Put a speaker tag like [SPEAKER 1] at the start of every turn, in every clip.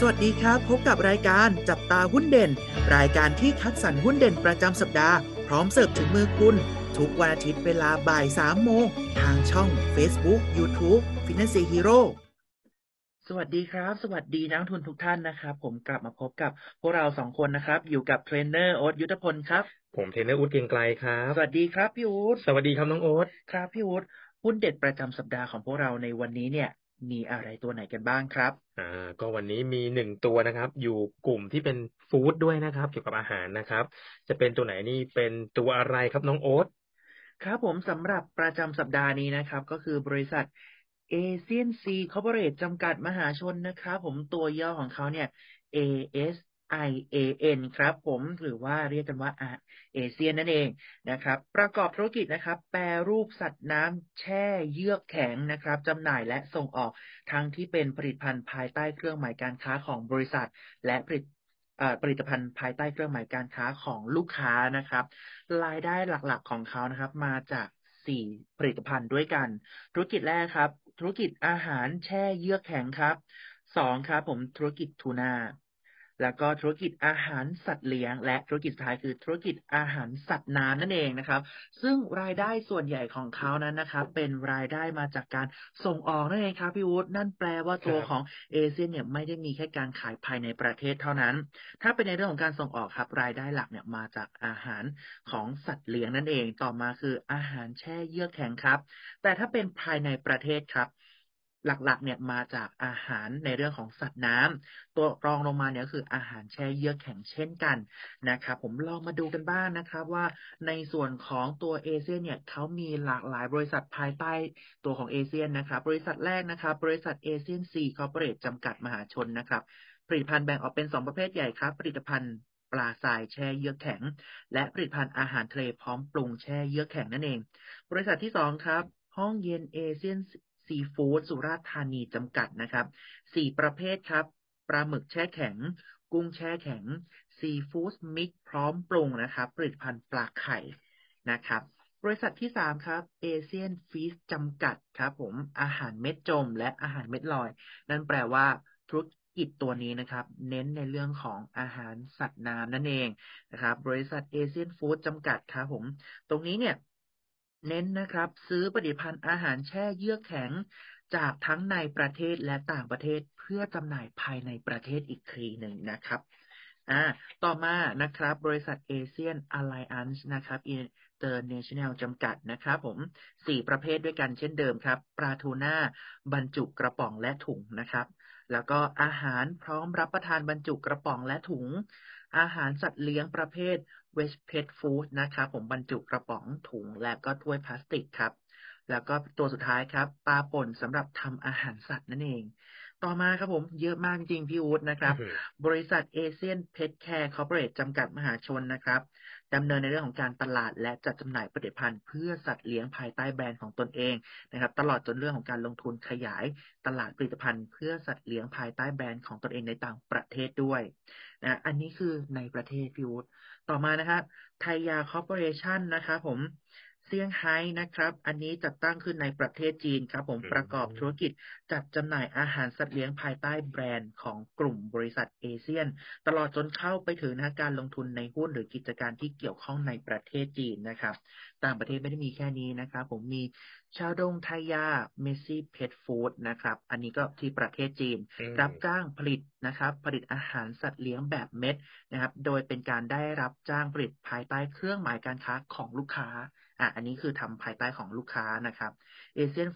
[SPEAKER 1] สวัสดีครับ พบกับรายการจับตาหุ้นเด่น รายการที่คัดสรรหุ้นเด่นประจำสัปดาห์ พร้อมเสิร์ฟถึงมือคุณ ทุกวันอาทิตย์เวลาบ่าย3โมง ทางช่อง Facebook YouTube Finance Hero สวัสดีครับ สวัสดีนักลงทุนทุกท่านนะครับ ผมกลับมาพบกับพวกเราสองคนนะครับ อยู่กับเทรนเนอร์โอ๊ตยุทธพลครับ
[SPEAKER 2] ผมเทรนเนอร์อู๊ดเกรียงไกลครับ
[SPEAKER 1] สวัสดีครับพี่อู๊ด
[SPEAKER 2] สวัสดีครับน้องโอ๊ต
[SPEAKER 1] ครับพี่อู๊ดหุ้นเด็ดประจำสัปดาห์ของพวกเราในวันนี้เนี่ย มีอะไรตัวไหนกันบ้างครับ
[SPEAKER 2] อ่า ก็วันนี้มีหนึ่งตัวนะครับ อยู่กลุ่มที่เป็น food ด้วยนะครับ เกี่ยวกับอาหารนะครับ จะเป็นตัวไหนนี่เป็นตัวอะไรครับน้องโอ๊ต
[SPEAKER 1] ครับผมสำหรับประจำสัปดาห์นี้นะครับ ก็คือบริษัทเอเชียนซีคอร์ปอเรชั่นจำกัดมหาชนนะครับ ผมตัวย่อของเขาเนี่ย A.S.I.A.N. ครับผมหรือว่าเรียกกันว่าเอเชียนนั่นเองนะครับ ประกอบธุรกิจนะครับ แปรรูปสัตว์น้ำแช่เยือกแข็งนะครับจำหน่ายและส่งออกทั้งที่เป็นผลิตภัณฑ์ภายใต้เครื่องหมายการค้าของบริษัท และผลิตผลิตภัณฑ์ภายใต้เครื่องหมายการค้าของลูกค้านะครับรายได้หลักๆของเขานะครับ มาจากสี่ผลิตภัณฑ์ด้วยกัน ธุรกิจแรกครับ ธุรกิจอาหารแช่เยือกแข็งครับสองครับผมธุรกิจทูน่า แล้วก็ธุรกิจอาหารสัตว์เลี้ยง และธุรกิจสุดท้ายคือธุรกิจอาหารสัตว์น้ำนั่นเองนะครับ ซึ่งรายได้ส่วนใหญ่ของเขานั้นนะครับ เป็นรายได้มาจากการส่งออกนั่นเองครับพี่วูดนั่นแปลว่าตัวของเอเชียเนี่ยไม่ได้มีแค่การขายภายในประเทศเท่านั้น ถ้าเป็นในเรื่องของการส่งออกครับ รายได้หลักเนี่ยมาจากอาหารของสัตว์เลี้ยงนั่นเอง ต่อมาคืออาหารแช่เยือกแข็งครับ แต่ถ้าเป็นภายในประเทศครับ หลักๆ เนี่ยมาจากอาหารในเรื่องของสัตว์น้ำตัวรองลงมาเนี่ยคืออาหารแช่เยือกแข็งเช่นกันนะครับผมลองมาดูกันบ้างนะครับว่าในส่วนของตัวเอเชียเนี่ยเขามีหลากหลายบริษัทภายใต้ตัวของเอเชียนะครับ บริษัทแรกนะครับ บริษัทเอเชียนซีคอร์ปอเรทจำกัดมหาชนนะครับผลิตภัณฑ์แบ่งออกเป็น 2 ประเภทใหญ่ครับ ผลิตภัณฑ์ปลาทรายแช่เยือกแข็ง และผลิตภัณฑ์อาหารทะเลพร้อมปรุงแช่เยือกแข็งนั่นเอง บริษัทที่ 2 ครับ ห้องเย็นเอเชียน ซีฟู้ดสุราษฎร์ธานีจำกัดนะครับสี่ประเภทครับปลาหมึกแช่แข็ง กุ้งแช่แข็ง ซีฟู้ดมิกพร้อมปรุงนะครับผลิตภัณฑ์ปลาไข่นะครับ บริษัทที่สามครับเอเชียนฟีสจำกัดครับผมอาหารเม็ดจมและอาหารเม็ดลอย นั่นแปลว่าธุรกิจตัวนี้นะครับ เน้นในเรื่องของอาหารสัตว์น้ำนั่นเองนะครับ บริษัทเอเชียนฟู้ดจำกัดครับผม ตรงนี้เนี่ย เน้นนะครับ ซื้อผลิตภัณฑ์อาหารแช่เยือกแข็งจากทั้งในประเทศและต่างประเทศเพื่อจำหน่ายภายในประเทศอีกทีหนึ่งนะครับอ่าต่อมานะครับ บริษัทเอเชียนอ l ไลแอนซ์นะครับ International จำกัดนะครับผมสี่ประเภทด้วยกันเช่นเดิมครับปลาทูน่าบรรจุกระป๋องและถุงนะครับ แล้วก็อาหารพร้อมรับประทานบรรจุกระป๋องและถุง อาหารสัตว์เลี้ยงประเภท wet pet food นะครับผมบรรจุกระป๋องถุงและก็ถ้วยพลาสติกครับ แล้วก็ตัวสุดท้ายครับปลาป่นสำหรับทำอาหารสัตว์นั่นเอง ต่อมาครับผมเยอะมากจริงพี่อู๊ดนะครับ
[SPEAKER 2] อื้อหือ
[SPEAKER 1] บริษัทเอเชียนเพ t แคร์คอร์ปอเรทจำกัดมหาชนนะครับดำเนินในเรื่องของการตลาดและจัดจำหน่ายผลิตภัณฑ์เพื่อสัตว์เลี้ยงภายใต้แบรนด์ของตนเองนะครับ ตลอดจนเรื่องของการลงทุนขยายตลาดผลิตภัณฑ์ เพื่อสัตว์เลี้ยงภายใต้แบรนด์ของตนเองในต่างประเทศด้วยนะอันนี้คือในประเทศพี่อู๊ดต่อมานะครับไทยาคอร์ปอเรชันนะครับผม เซี่ยงไฮ้นะครับ อันนี้จัดตั้งขึ้นในประเทศจีนครับผม
[SPEAKER 2] อืม
[SPEAKER 1] ประกอบธุรกิจจัดจำหน่ายอาหารสัตว์เลี้ยงภายใต้แบรนด์ของกลุ่มบริษัทเอเชียน ตลอดจนเข้าไปถึงนะการลงทุนในหุ้นหรือกิจการที่เกี่ยวข้องในประเทศจีนนะครับ ต่างประเทศไม่ได้มีแค่นี้นะครับ ผมมีชานตงไทยาเมซี่ Pet Food นะครับ อันนี้ก็ที่ประเทศจีน
[SPEAKER 2] อืม
[SPEAKER 1] รับจ้างผลิตนะครับ ผลิตอาหารสัตว์เลี้ยงแบบเม็ดนะครับ โดยเป็นการได้รับจ้างผลิตภายใต้เครื่องหมายการค้าของลูกค้า อะอันนี้คือทำภายใต้ของลูกค้านะครับ Asian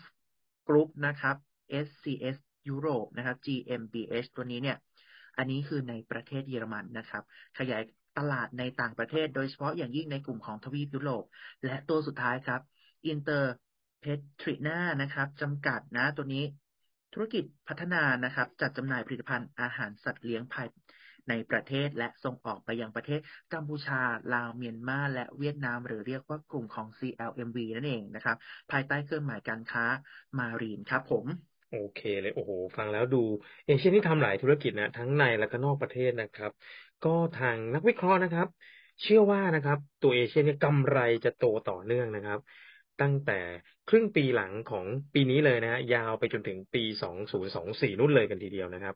[SPEAKER 1] Group นะครับ SCS Europe นะครับ GmbH ตัวนี้เนี่ย อันนี้คือในประเทศเยอรมันนะครับ ขยายตลาดในต่างประเทศ โดยเฉพาะอย่างยิ่งในกลุ่มของทวีปยุโรป และตัวสุดท้ายครับ Inter Petrina นะครับจำกัดนะตัวนี้ธุรกิจพัฒนานะครับ จัดจำหน่ายผลิตภัณฑ์อาหารสัตว์เลี้ยงภาย ในประเทศและส่งออกไปยังประเทศกัมพูชา ลาว เมียนมา และเวียดนาม หรือเรียกว่ากลุ่มของ CLMV นั่นเองนะครับ ภายใต้เครื่องหมายการค้ามารีนครับผม
[SPEAKER 2] โอเคเลยโอ้โห ฟังแล้วดู เอเชียนี่ทำหลายธุรกิจนะทั้งในและก็นอกประเทศนะครับ ก็ทางนักวิเคราะห์นะครับ เชื่อว่านะครับ ตัวเอเชียเนี่ยกำไรจะโตต่อเนื่องนะครับ ตั้งแต่ครึ่งปีหลังของปีนี้เลยนะฮะยาวไปจนถึงปี 2024 นู่นเลยกันทีเดียวนะครับ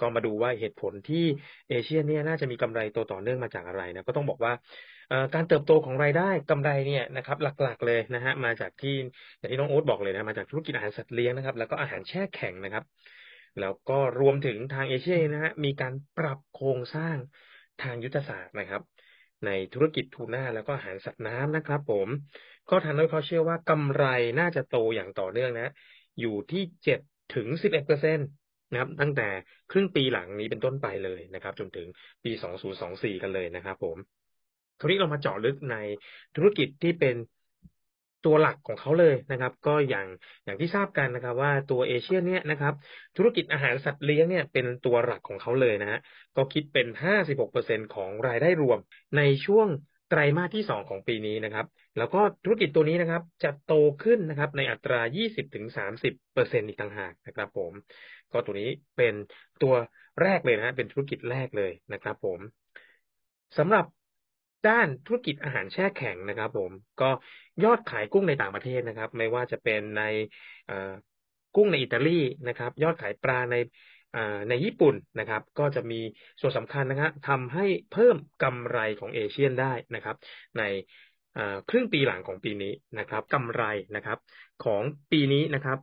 [SPEAKER 2] ก็มาดูว่าเหตุผลที่เอเชียเนี่ยน่าจะมีกำไรโตต่อเนื่องมาจากอะไรนะก็ต้องบอกว่าการเติบโตของรายได้กำไรเนี่ยนะครับหลักๆเลยนะฮะมาจากที่อย่างที่น้องโอ๊ตบอกเลยนะมาจากธุรกิจอาหารสัตว์เลี้ยงนะครับ แล้วก็อาหารแช่แข็งนะครับ แล้วก็รวมถึงทางเอเชียนะฮะมีการปรับโครงสร้างทางยุทธศาสตร์นะครับ ในธุรกิจทูน่าแล้วก็อาหารสัตว์น้ำนะครับ ผม ก็ทางนักวิเคราะห์เชื่อว่ากำไรน่าจะโตอย่างต่อเนื่องนะ อยู่ที่เจ็ดถึงสิบเอ็ดเปอร์เซ็นตนะครับ ตั้งแต่ครึ่งปีหลังนี้เป็นต้นไปเลยนะครับ จนถึงปีสองศูนย์สองสี่กันเลยนะครับ ผมคราวนี้เรามาเจาะลึกในธุรกิจที่เป็นตัวหลักของเขาเลยนะครับ ก็อย่างอย่างที่ทราบกันนะครับ ว่าตัวเอเชียเนี่ยนะครับ ธุรกิจอาหารสัตว์เลี้ยงเนี่ยเป็นตัวหลักของเขาเลยนะฮะก็คิดเป็น 56%ของรายได้รวมในช่วง ไตรมาสที่ 2 ของปีนี้นะครับ แล้วก็ธุรกิจตัวนี้นะครับ จะโตขึ้นนะครับ ในอัตรา 20-30%อีกต่างหากนะครับ ผม ก็ตัวนี้เป็นตัวแรกเลยนะเป็นธุรกิจแรกเลยนะครับ ผมสำหรับด้านธุรกิจอาหารแช่แข็งนะครับ ผมก็ยอดขายกุ้งในต่างประเทศนะครับ ไม่ว่าจะเป็นในกุ้งในอิตาลีนะครับ ยอดขายปลาใน ในญี่ปุ่นนะครับ ก็จะมีส่วนสำคัญนะครับทำให้เพิ่มกำไรของเอเชียนได้นะครับ ในครึ่งปีหลังของปีนี้นะครับกำไรนะครับ ของปีนี้นะครับ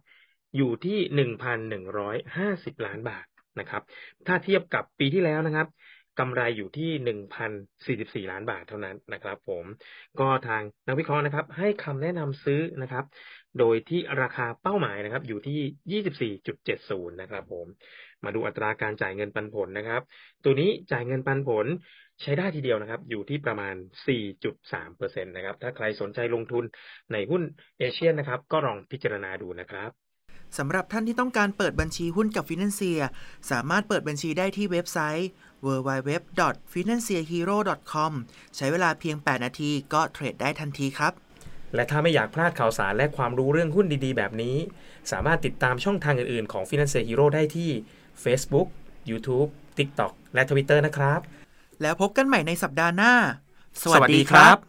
[SPEAKER 2] อยู่ที่หนึ่งพันหนึ่งร้อยห้าสิบล้านบาทนะครับ ถ้าเทียบกับปีที่แล้วนะครับกำไรอยู่ที่หนึ่งพันสี่สิบสี่ล้านบาทเท่านั้นนะครับ ผม ก็ทางนักวิเคราะห์นะครับ ให้คำแนะนำซื้อนะครับ โดยที่ราคาเป้าหมายนะครับ อยู่ที่ยี่สิบสี่จุดเจ็ดศูนย์นะครับ ผม มาดูอัตราการจ่ายเงินปันผลนะครับ ตัวนี้จ่ายเงินปันผลใช้ได้ทีเดียวนะครับ อยู่ที่ประมาณ 4.3%นะครับ ถ้าใครสนใจลงทุนในหุ้นเอเชียนะครับ ก็ลองพิจารณาดูนะครับ
[SPEAKER 1] สำหรับท่านที่ต้องการเปิดบัญชีหุ้นกับฟินแลนเซียสามารถเปิดบัญชีได้ที่เว็บไซต์ www.financehero.com ใช้เวลาเพียง 8 นาทีก็เทรดได้ทันทีครับ
[SPEAKER 2] และถ้าไม่อยากพลาดข่าวสารและความรู้เรื่องหุ้นดีๆ แบบนี้ สามารถติดตามช่องทางอื่นๆ ของ Financial Hero ได้ที่ Facebook YouTube TikTok และ Twitter นะครับ
[SPEAKER 1] แล้วพบกันใหม่ในสัปดาห์หน้า สวัสดีครับ